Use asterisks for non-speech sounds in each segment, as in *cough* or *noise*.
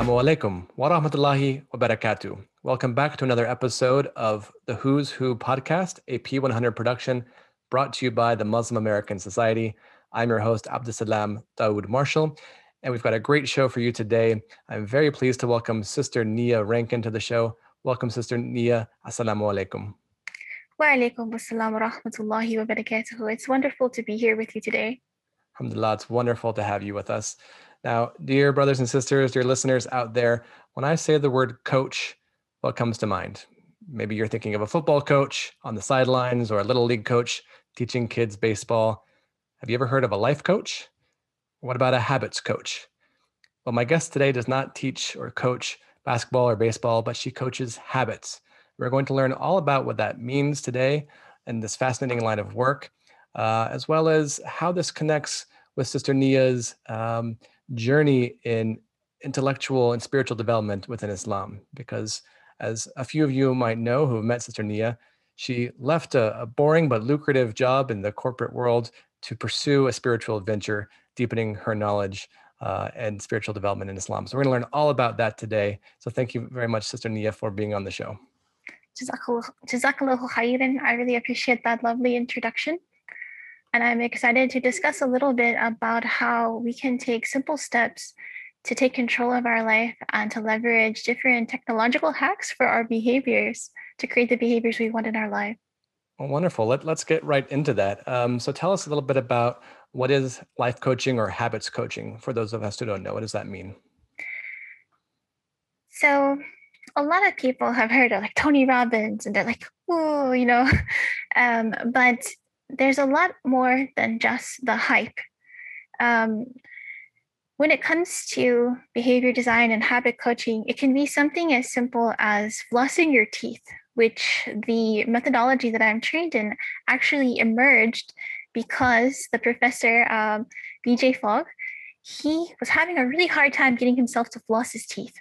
Assalamu alaikum wa rahmatullahi wa barakatuh. Welcome back to another episode of the Who's Who podcast, a P100 production brought to you by the Muslim American Society. I'm your host, Abdusalam Dawood Marshall, and we've got a great show for you today. I'm very pleased to welcome Sister Nia Rankin to the show. Welcome, Sister Nia. Assalamu alaikum. Wa alaikum assalam wa rahmatullahi wa barakatuh. It's wonderful to be here with you today. Alhamdulillah, it's wonderful to have you with us. Now, dear brothers and sisters, dear listeners out there, when I say the word coach, what comes to mind? Maybe you're thinking of a football coach on the sidelines or a little league coach teaching kids baseball. Have you ever heard of a life coach? What about a habits coach? Well, my guest today does not teach or coach basketball or baseball, but she coaches habits. We're going to learn all about what that means today in this fascinating line of work, uh, as well as how this connects with Sister Nia's um, journey in intellectual and spiritual development within Islam. Because as a few of you might know who have met Sister Nia, she left a, a boring but lucrative job in the corporate world to pursue a spiritual adventure, deepening her knowledge uh, and spiritual development in Islam. So we're going to learn all about that today. So thank you very much, Sister Nia, for being on the show. Jazakallahu khairan. I really appreciate that lovely introduction. And I'm excited to discuss a little bit about how we can take simple steps to take control of our life and to leverage different technological hacks for our behaviors to create the behaviors we want in our life. Well, wonderful. Let, let's get right into that. Um, so tell us a little bit about what is life coaching or habits coaching for those of us who don't know. What does that mean? So a lot of people have heard of like Tony Robbins and they're like, oh, you know, *laughs* um, but there's a lot more than just the hype. Um, when it comes to behavior design and habit coaching, it can be something as simple as flossing your teeth, which the methodology that I'm trained in actually emerged because the professor, um, BJ Fogg, he was having a really hard time getting himself to floss his teeth.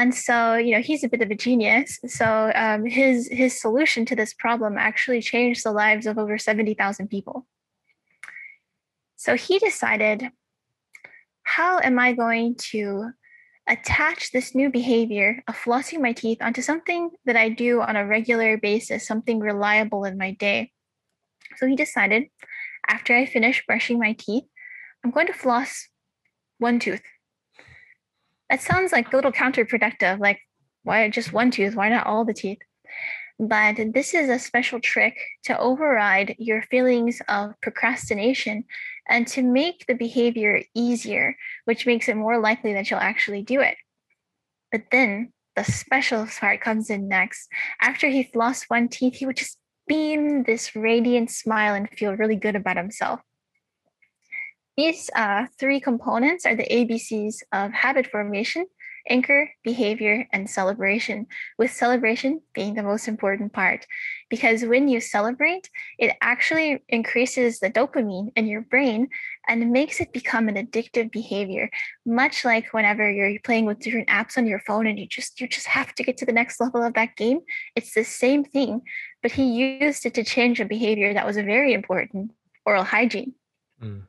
And so, you know, he's a bit of a genius. So um, his his solution to this problem actually changed the lives of over 70,000 people. So he decided, how am I going to attach this new behavior of flossing my teeth onto something that I do on a regular basis, something reliable in my day? So he decided, after I finish brushing my teeth, I'm going to floss one tooth that sounds like a little counterproductive. Like, why just one tooth? Why not all the teeth? But this is a special trick to override your feelings of procrastination and to make the behavior easier, which makes it more likely that you'll actually do it. But then the special part comes in next. After he flossed one teeth, he would just beam this radiant smile and feel really good about himself. These uh, three components are the ABCs of habit formation, anchor, behavior, and celebration, with celebration being the most important part. Because when you celebrate, it actually increases the dopamine in your brain and makes it become an addictive behavior, much like whenever you're playing with different apps on your phone and you just you just have to get to the next level of that game. It's the same thing, but he used it to change a behavior that was very important, oral hygiene. Mm.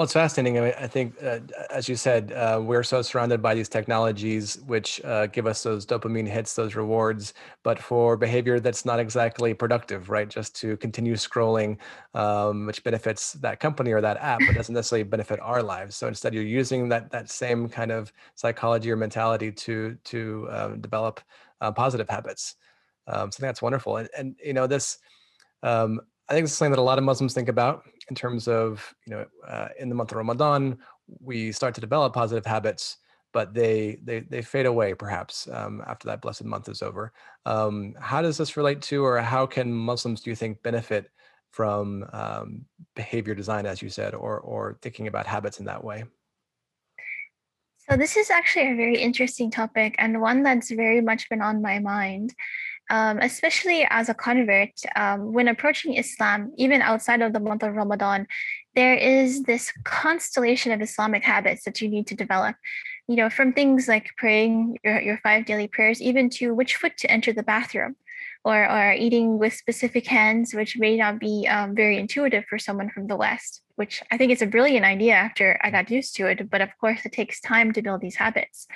Well, it's fascinating. I, mean, I think, uh, as you said, uh, we're so surrounded by these technologies which uh, give us those dopamine hits, those rewards, but for behavior that's not exactly productive, right? Just to continue scrolling, um, which benefits that company or that app, but doesn't necessarily benefit our lives. So instead, you're using that that same kind of psychology or mentality to to um, develop uh, positive habits. Um, so I think that's wonderful. And, and you know this. Um, I think it's something that a lot of Muslims think about in terms of, you know, uh, in the month of Ramadan, we start to develop positive habits, but they they they fade away perhaps um, after that blessed month is over. Um, how does this relate to, or how can Muslims, do you think, benefit from um, behavior design, as you said, or or thinking about habits in that way? So this is actually a very interesting topic and one that's very much been on my mind um, especially as a convert, um, when approaching Islam, even outside of the month of Ramadan, there is this constellation of Islamic habits that you need to develop. You know, from things like praying your, your five daily prayers, even to which foot to enter the bathroom. or, or eating with specific hands, which may not be um, very intuitive for someone from the West, which I think is a brilliant idea after I got used to it. But of course, it takes time to build these habits.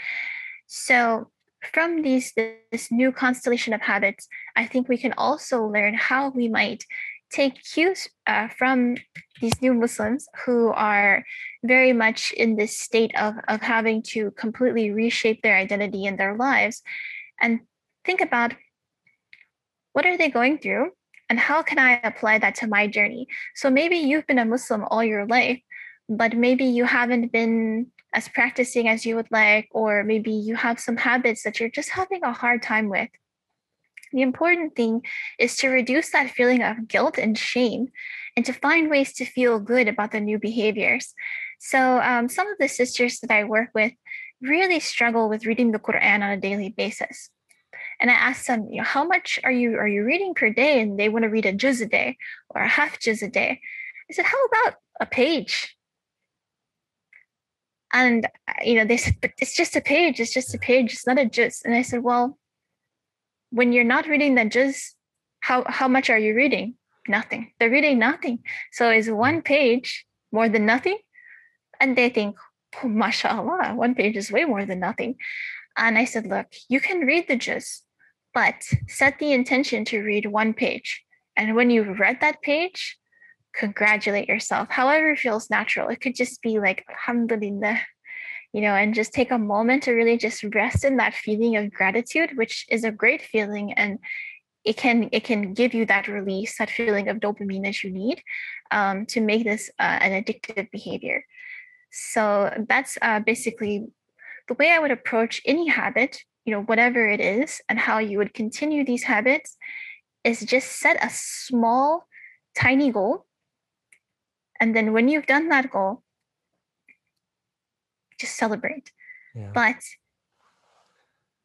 So from these this new constellation of habits, I think we can also learn how we might take cues uh, from these new Muslims who are very much in this state of, of having to completely reshape their identity and their lives and think about what are they going through and how can I apply that to my journey? So maybe you've been a Muslim all your life, but maybe you haven't been as practicing as you would like, or maybe you have some habits that you're just having a hard time with. The important thing is to reduce that feeling of guilt and shame and to find ways to feel good about the new behaviors. So, um, some of the sisters that I work with really struggle with reading the Quran on a daily basis. And I asked them, you know, how much are you are you reading per day? And they want to read a juz a day or a half juz a day. I said, how about a page? And uh, you know, they said, but it's just a page. It's just a page. It's not a juz. And I said, well, when you're not reading the juz, how how much are you reading? Nothing. They're reading nothing. So is one page more than nothing? And they think, oh, mashallah, one page is way more than nothing. And I said, look, you can read the juz, but set the intention to read one page. And when you've read that page, congratulate yourself, however feels natural. It could just be like, alhamdulillah, you know, and just take a moment to really just rest in that feeling of gratitude, which is a great feeling. And it can it can give you that release, that feeling of dopamine that you need um, to make this uh, an addictive behavior. So that's uh, basically the way I would approach any habit, you know, whatever it is, and how you would continue these habits is just set a small, tiny goal. And then when you've done that goal, just celebrate. Yeah. But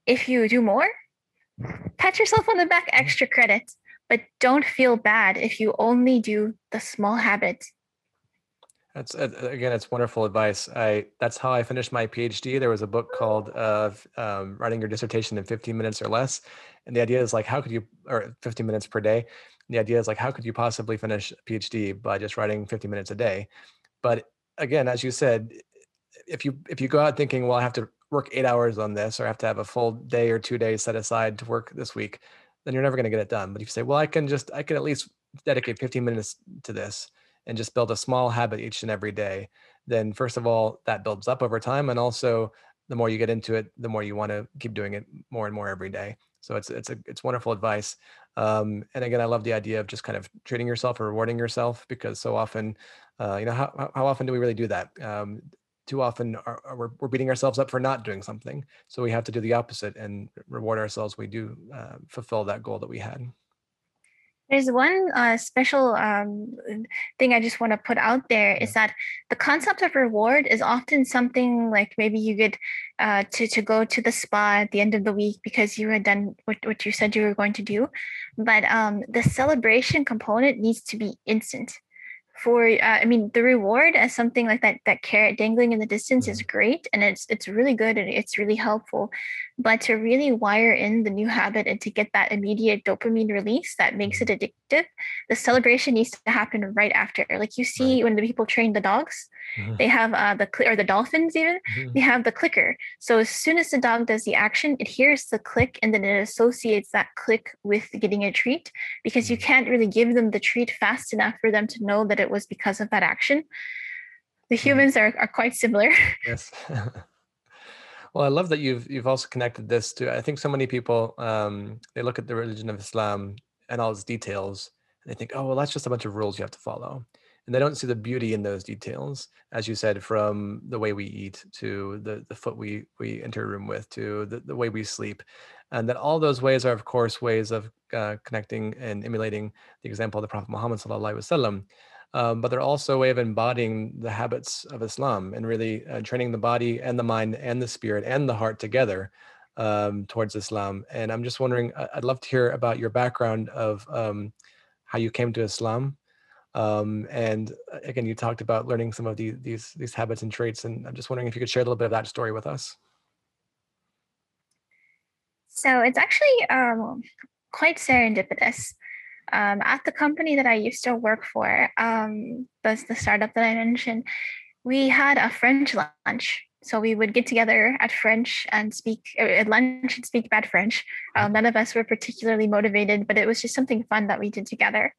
if you do more, pat yourself on the back, extra credit, but don't feel bad if you only do the small habits. That's again, it's wonderful advice. I that's how I finished my PhD. There was a book called uh, um, "Writing Your Dissertation in 15 Minutes or Less," and the idea is like, how could you, or 15 minutes per day? The idea is like, how could you possibly finish a PhD by just writing 50 minutes a day? But again, as you said, if you if you go out thinking, well, I have to work eight hours on this, or I have to have a full day or two days set aside to work this week, then you're never going to get it done. But if you say, well, I can just I can at least dedicate 15 minutes to this and just build a small habit each and every day, then first of all, that builds up over time, and also the more you get into it, the more you want to keep doing it more and more every day. So it's it's a it's wonderful advice. Um, and again, I love the idea of just kind of treating yourself or rewarding yourself because so often, uh, you know, how how often do we really do that? Um, too often are, are we're, we're, beating ourselves up for not doing something. So we have to do the opposite and reward ourselves. We do uh, fulfill that goal that we had. There's one uh, special um, thing I just want to put out there is that the concept of reward is often something like maybe you get uh, to, to go to the spa at the end of the week because you had done what, what you said you were going to do. But um, the celebration component needs to be instant for uh, i mean the reward as something like that that carrot dangling in the distance is mm-hmm. great and it's it's really good and it's really helpful but to really wire in the new habit and to get that immediate dopamine release that makes it mm-hmm. addictive the celebration needs to happen right after like you see when the people train the dogs mm-hmm. they have uh, the cl- or the dolphins even mm-hmm. they have the clicker so as soon as the dog does the action it hears the click and then it associates that click with getting a treat because mm-hmm. you can't really give them the treat fast enough for them to know that it was because of that action the mm-hmm. humans are, are quite similar *laughs* yes *laughs* Well, I love that you've you've also connected this to. I think so many people um, they look at the religion of Islam and all its details, and they think, oh well, that's just a bunch of rules you have to follow, and they don't see the beauty in those details, as you said, from the way we eat to the the foot we we enter a room with to the, the way we sleep, and that all those ways are of course ways of uh, connecting and emulating the example of the Prophet Muhammad sallallahu alaihi wasallam um, but they're also a way of embodying the habits of Islam and really uh, training the body and the mind and the spirit and the heart together um, towards Islam. And I'm just wondering, I'd love to hear about your background of um, how you came to Islam. Um, and uh, again, you talked about learning some of the, these these habits and traits, and I'm just wondering if you could share a little bit of that story with us. So it's actually um, quite serendipitous. Um, at the company that I used to work for, um, that's the startup that I mentioned, we had a French lunch. So we would get together at French and speak uh, at lunch and speak bad French. Um, none of us were particularly motivated, but it was just something fun that we did together.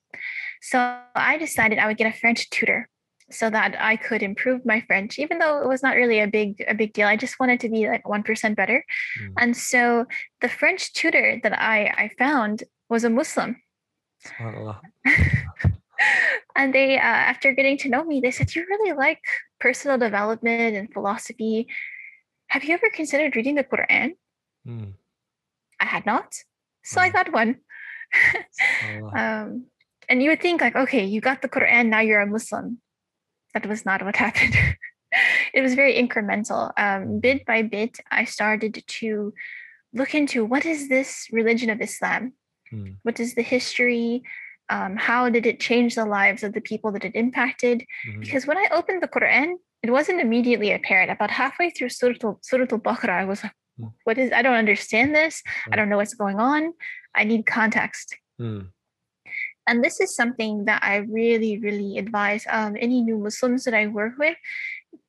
So I decided I would get a French tutor so that I could improve my French, even though it was not really a big a big deal. I just wanted to be like one percent better. Mm. And so the French tutor that I I found was a Muslim. *laughs* and they uh, after getting to know me, they said, "You really like personal development and philosophy. Have you ever considered reading the Quran?" Mm. I had not, so mm. I got one. *laughs* um, and you would think like, okay, you got the Quran, now you're a Muslim that was not what *laughs* happened. it was very incremental. Um, bit by bit, I started to look into what is this religion of Islam? Hmm. What is the history? Um, how did it change the lives of the people that it impacted? Mm-hmm. Because when I opened the Quran, it wasn't immediately apparent. About halfway through Surah Al-Baqarah, I was like, hmm. what is, I don't understand this. I don't know what's going on. I need context. Hmm. And this is something that I really, really advise um, any new Muslims that I work with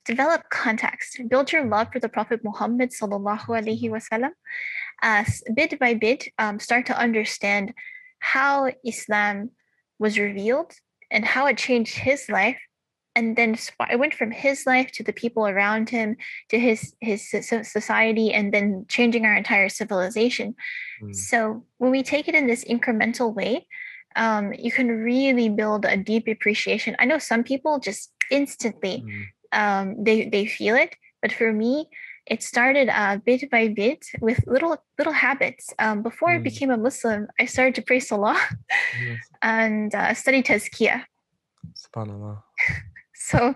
develop context, build your love for the Prophet Muhammad sallallahu alaihi wasallam. As bit by bit, um, start to understand how Islam was revealed and how it changed his life, and then it went from his life to the people around him to his his society, and then changing our entire civilization. Mm. So when we take it in this incremental way, um, you can really build a deep appreciation. I know some people just instantly mm. um, they they feel it, but for me, it started uh, bit by bit with little little habits. Um, before mm. I became a Muslim, I started to pray Salah yes. *laughs* and uh, study Tazkiyah. Subhanallah. *laughs* so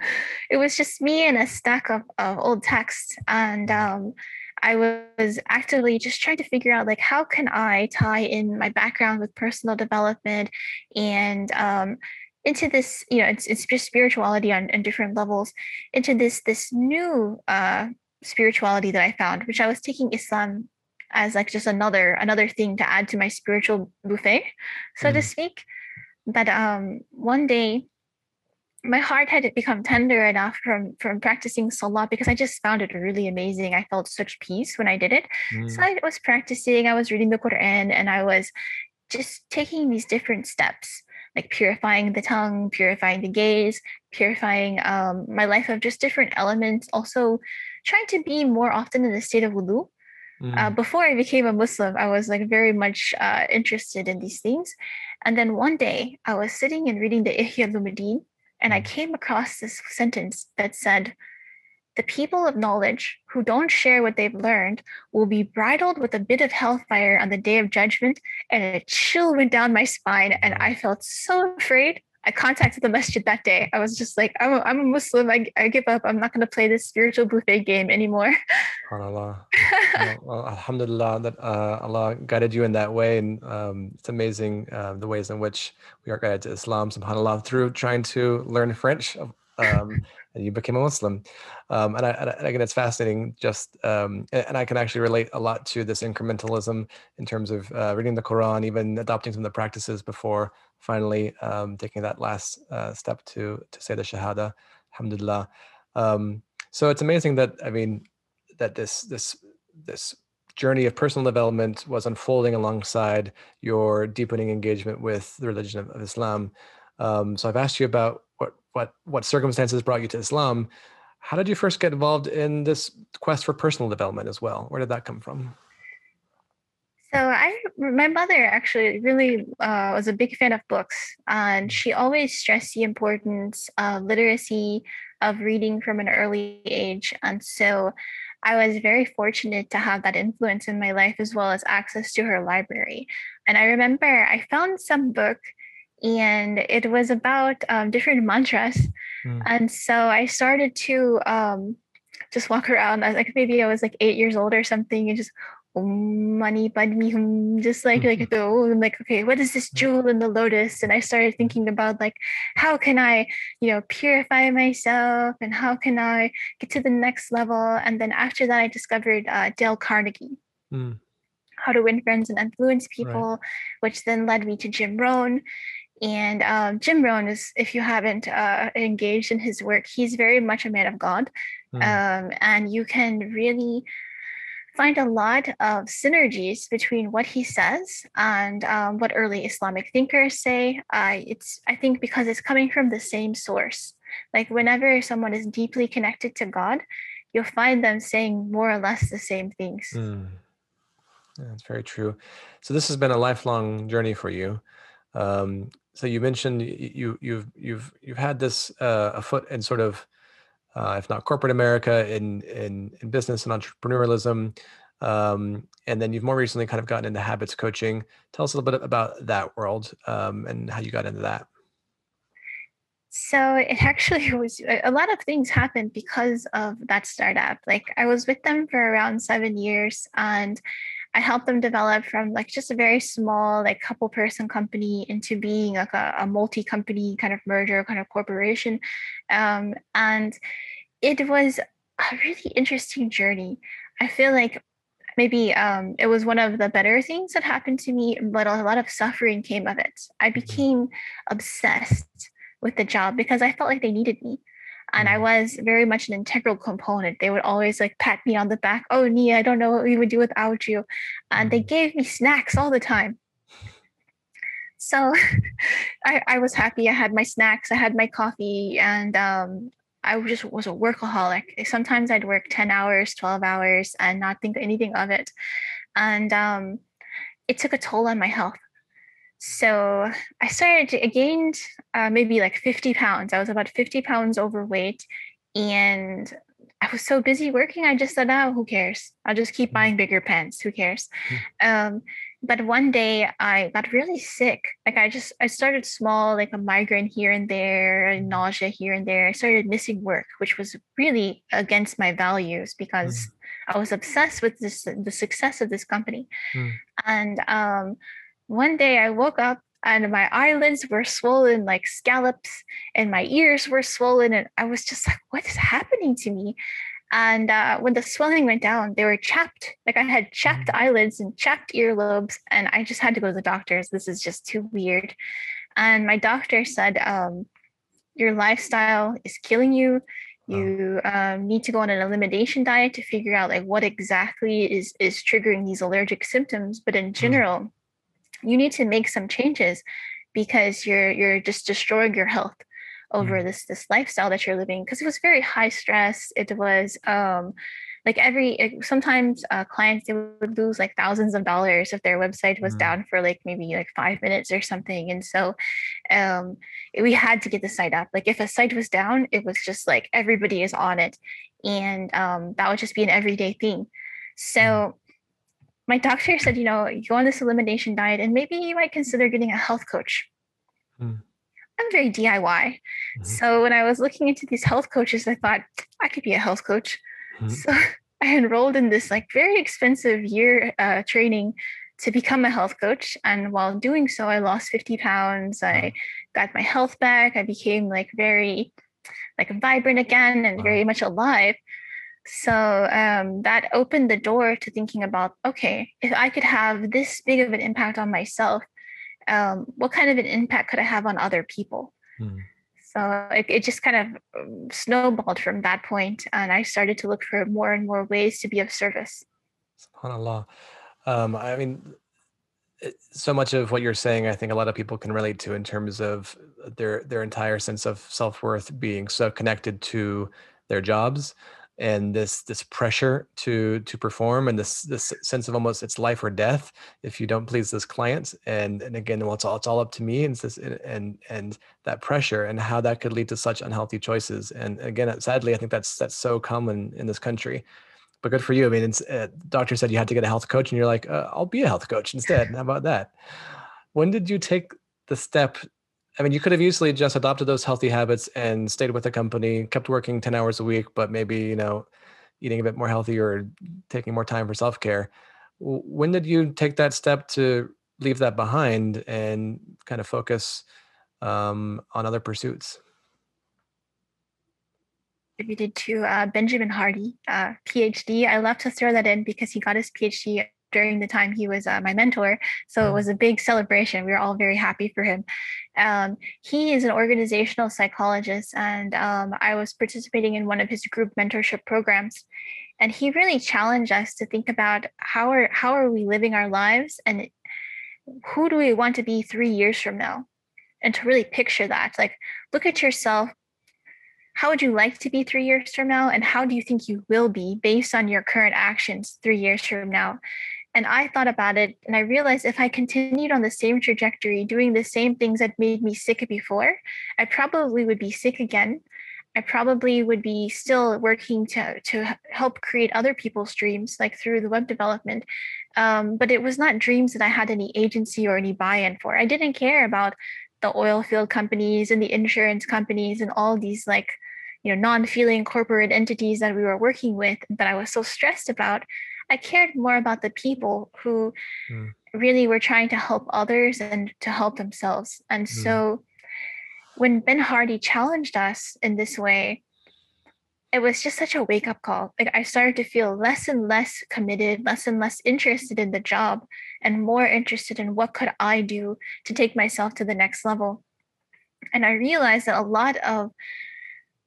it was just me and a stack of, of old texts and um, I was actively just trying to figure out like how can I tie in my background with personal development and um, into this, you know, it's it's just spirituality on, on different levels, into this this new uh, spirituality that I found, which I was taking Islam as like just another another thing to add to my spiritual buffet, so mm. to speak. But um, one day my heart had become tender enough from from practicing salah because I just found it really amazing. I felt such peace when I did it. Mm. So I was practicing, I was reading the Quran, and I was just taking these different steps, like purifying the tongue, purifying the gaze, purifying um, my life of just different elements. Also, trying to be more often in the state of wudu. Mm. Uh, before I became a Muslim, I was like very much uh, interested in these things. And then one day, I was sitting and reading the Ihya Ulumuddin and I mm. came across this sentence that said, the people of knowledge who don't share what they've learned will be bridled with a bit of hellfire on the day of judgment. And a chill went down my spine, and I felt so afraid. I contacted the masjid that day. I was just like, I'm a, I'm a Muslim. I, I give up. I'm not going to play this spiritual buffet game anymore. *laughs* well, well, Alhamdulillah that uh, Allah guided you in that way. And um, it's amazing uh, the ways in which we are guided to Islam, subhanAllah, through trying to learn French. Um, and you became a Muslim. Um, and, I, and, again, it's fascinating. Just um, and I can actually relate a lot to this incrementalism in terms of uh, reading the Quran, even adopting some of the practices before finally um, taking that last uh, step to to say the Shahada, Alhamdulillah. Um, so it's amazing that I mean that this this this journey of personal development was unfolding alongside your deepening engagement with the religion of, of Islam. Um, so I've asked you about what what circumstances brought you to Islam. How did you first get involved in this quest for personal development as well? Where did that come from? So I, my mother actually really uh, was a big fan of books, and she always stressed the importance of literacy, of reading from an early age, and so I was very fortunate to have that influence in my life as well as access to her library. And I remember I found some book and it was about um, different mantras. Mm. And so I started to um, just walk around. I was like, maybe I was like eight years old or something, and just money me just like like *laughs* the I'm like okay what is this jewel in the lotus and I started thinking about like how can I you know purify myself and how can I get to the next level and then after that I discovered uh, Dale Carnegie mm. how to win friends and influence people, right. which then led me to Jim Rohn. And um, Jim Rohn is, if you haven't uh, engaged in his work, he's very much a man of God. Mm. Um, and you can really find a lot of synergies between what he says and um, what early Islamic thinkers say. Uh, it's, I think, because it's coming from the same source. Like whenever someone is deeply connected to God, you'll find them saying more or less the same things. Mm. Yeah, that's very true. So this has been a lifelong journey for you. Um, so you mentioned you you've you've you've had this uh, a foot in sort of uh, if not corporate America in in in business and entrepreneurialism, um, and then you've more recently kind of gotten into habits coaching. Tell us a little bit about that world um, and how you got into that. So it *laughs* actually was a lot of things happened because of that startup. Like I was with them for around seven years and I helped them develop from like just a very small, like couple person company into being like a, a multi company kind of merger kind of corporation. Um, and it was a really interesting journey. I feel like maybe um, it was one of the better things that happened to me, but a lot of suffering came of it. I mm-hmm. became obsessed with the job because I felt like they needed me and I mm-hmm. was very much an integral component. They would always like pat me on the back. Oh, Nia, I don't know what we would do without you. And they mm-hmm. gave me snacks all the time. So *laughs* I, I was happy. I had my snacks, I had my coffee, and um, I just was a workaholic. Sometimes I'd work 10 hours, 12 hours, and not think anything of it. And um, it took a toll on my health. So I started, I gained uh, maybe like 50 pounds. I was about 50 pounds overweight. And I was so busy working, I just said, oh, who cares? I'll just keep mm. buying bigger pants. Who cares? Mm. Um, but one day I got really sick. Like I just, I started small, like a migraine here and there, mm. nausea here and there. I started missing work, which was really against my values because mm. I was obsessed with this, the success of this company. Mm. And um, one day I woke up and my eyelids were swollen like scallops and my ears were swollen and i was just like what is happening to me? And uh, when the swelling went down they were chapped like i had chapped mm-hmm. eyelids and chapped earlobes and i just had to go to the doctors. This is just too weird. And my doctor said um, your lifestyle is killing you. You um, need to go on an elimination diet to figure out like what exactly is is triggering these allergic symptoms. But in mm. general you need to make some changes because you're you're just destroying your health over mm. this this lifestyle that you're living because it was very high stress. It was um like every sometimes uh, clients they would lose like thousands of dollars if their website was mm. down for like maybe like five minutes or something. And so um we had to get the site up. Like if a site was down it was just like everybody is on it. And um that would just be an everyday thing. So mm my doctor said, you know, you go on this elimination diet and maybe you might consider getting a health coach. Mm. I'm very DIY. Mm-hmm. So when I was looking into these health coaches, I thought I could be a health coach. Mm-hmm. So *laughs* I enrolled in this like very expensive year uh, training to become a health coach. And while doing so, I lost 50 pounds. I mm-hmm. got my health back. I became like very like vibrant again and wow. very much alive. So um, that opened the door to thinking about okay, if I could have this big of an impact on myself, um, what kind of an impact could I have on other people? Hmm. So it, it just kind of um, snowballed from that point, and I started to look for more and more ways to be of service. Subhanallah. Um, I mean, so much of what you're saying, I think a lot of people can relate to in terms of their their entire sense of self worth being so connected to their jobs and this this pressure to to perform and this this sense of almost it's life or death if you don't please this client and and again well it's all it's all up to me and this and and that pressure and how that could lead to such unhealthy choices and again sadly i think that's that's so common in this country but good for you i mean it's, uh, doctor said you had to get a health coach and you're like uh, i'll be a health coach instead how about that? When did you take the step I mean, you could have easily just adopted those healthy habits and stayed with the company, kept working 10 hours a week, but maybe, you know, eating a bit more healthy or taking more time for self care. When did you take that step to leave that behind and kind of focus um, on other pursuits? Attributed to uh, Benjamin Hardy, uh, PhD. I love to throw that in because he got his PhD during the time he was uh, my mentor. So it mm. was a big celebration. We were all very happy for him. Um, he is an organizational psychologist, and um, I was participating in one of his group mentorship programs. And he really challenged us to think about how are how are we living our lives and who do we want to be three years from now, and to really picture that. Like, look at yourself how would you like to be three years from now? And how do you think you will be based on your current actions three years from now? And I thought about it and I realized if I continued on the same trajectory, doing the same things that made me sick before, I probably would be sick again. I probably would be still working to, to help create other people's dreams, like through the web development. Um, but it was not dreams that I had any agency or any buy in for. I didn't care about the oil field companies and the insurance companies and all these like you know non-feeling corporate entities that we were working with that I was so stressed about, I cared more about the people who mm. really were trying to help others and to help themselves. And mm. so when Ben Hardy challenged us in this way, it was just such a wake up call. Like I started to feel less and less committed, less and less interested in the job, and more interested in what could I do to take myself to the next level. And I realized that a lot of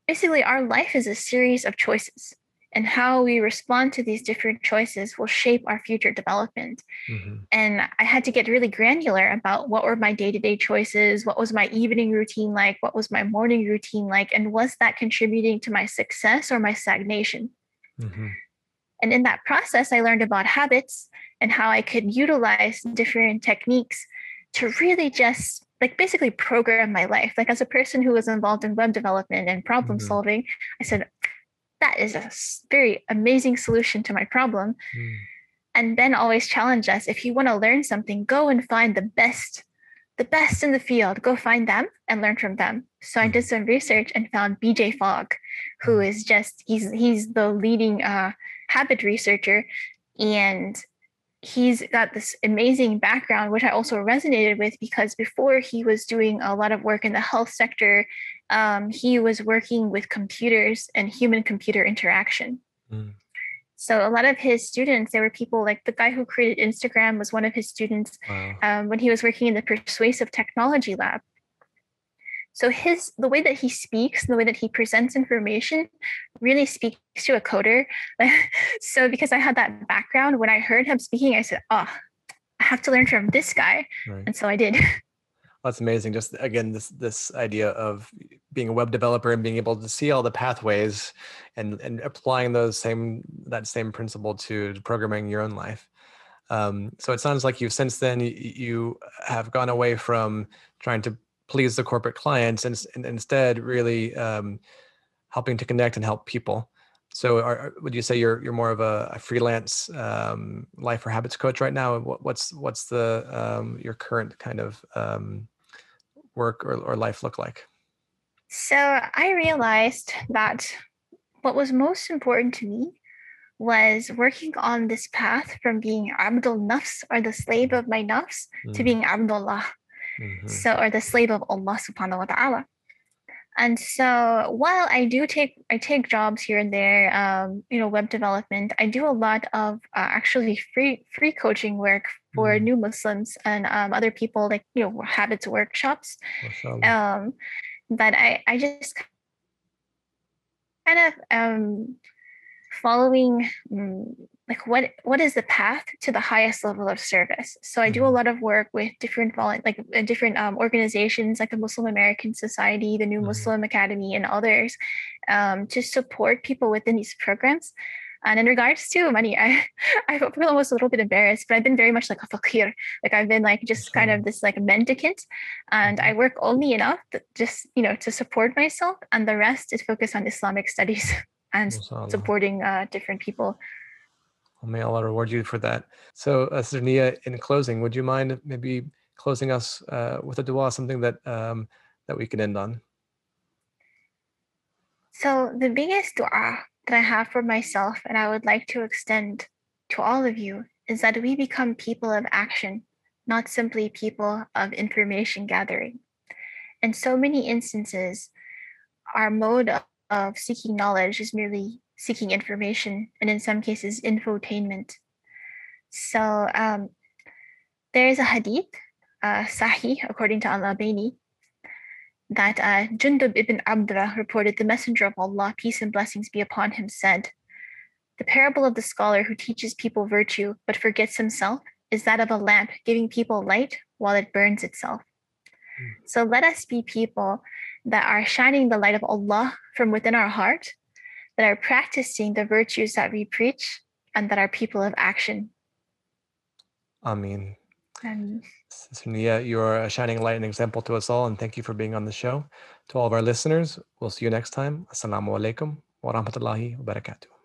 basically our life is a series of choices and how we respond to these different choices will shape our future development mm-hmm. and i had to get really granular about what were my day-to-day choices what was my evening routine like what was my morning routine like and was that contributing to my success or my stagnation mm-hmm. and in that process i learned about habits and how i could utilize different techniques to really just like basically program my life. Like as a person who was involved in web development and problem mm-hmm. solving, I said, that is a very amazing solution to my problem. Mm. And Ben always challenged us if you want to learn something, go and find the best, the best in the field. Go find them and learn from them. So. I did some research and found BJ Fogg, who mm. just he's he's the leading uh, habit researcher, and he's got this amazing background, which I also resonated with because before he was doing a lot of work in the health sector, um, he was working with computers and human computer interaction. Mm. So a lot of his students, there were people like the guy who created Instagram was one of his students wow. um, when he was working in the persuasive technology lab. So his the way that he speaks, the way that he presents information really speaks to a coder. *laughs* so because I had that background, when I heard him speaking, I said, oh, I have to learn from this guy. Right. And so I did. *laughs* That's amazing. Just again, this this idea of being a web developer and being able to see all the pathways and and applying those same that same principle to programming your own life. Um, so it sounds like you since then you, have gone away from trying to please the corporate clients and, and instead really um, helping to connect and help people. So, are, would you say you're you're more of a, a freelance um, life or habits coach right now? What, what's what's the um, your current kind of um, work or, or life look like? So, I realized that what was most important to me was working on this path from being Abdul Nafs or the slave of my nafs mm. to being Abdullah mm-hmm. so or the slave of Allah subhanahu wa ta'ala. And so while I do take I take jobs here and there, um, you know, web development, I do a lot of uh, actually free free coaching work for mm. new Muslims and um, other people, like you know, habits workshops. Um, but I I just kind of um following um, like what what is the path to the highest level of service so i do a mm-hmm. lot of work with different like uh, different um, organizations like the muslim american society the new mm-hmm. muslim academy and others um, to support people within these programs and in regards to money, *laughs* I I feel almost a little bit embarrassed, but I've been very much like a fakir. Like I've been like just kind of this like mendicant, and I mm-hmm. work only enough to just you know to support myself, and the rest is focused on Islamic studies *laughs* and supporting uh, different people well, may Allah reward you for that. So, uh, Sister in closing, would you mind maybe closing us uh, with a dua, something that um, that we can end on? So, the biggest dua that I have for myself, and I would like to extend to all of you, is that we become people of action, not simply people of information gathering. In so many instances, our mode of seeking knowledge is merely seeking information, and in some cases, infotainment. So um, there is a hadith, uh, Sahih, according to Al-Albani, that uh, Jundub ibn Abdra reported the Messenger of Allah, peace and blessings be upon him, said, The parable of the scholar who teaches people virtue but forgets himself is that of a lamp giving people light while it burns itself. Mm. So let us be people that are shining the light of Allah from within our heart, that are practicing the virtues that we preach, and that are people of action. Ameen. And yeah, you are a shining light and example to us all. And thank you for being on the show. To all of our listeners, we'll see you next time. Assalamu alaikum wa rahmatullahi wa barakatuh.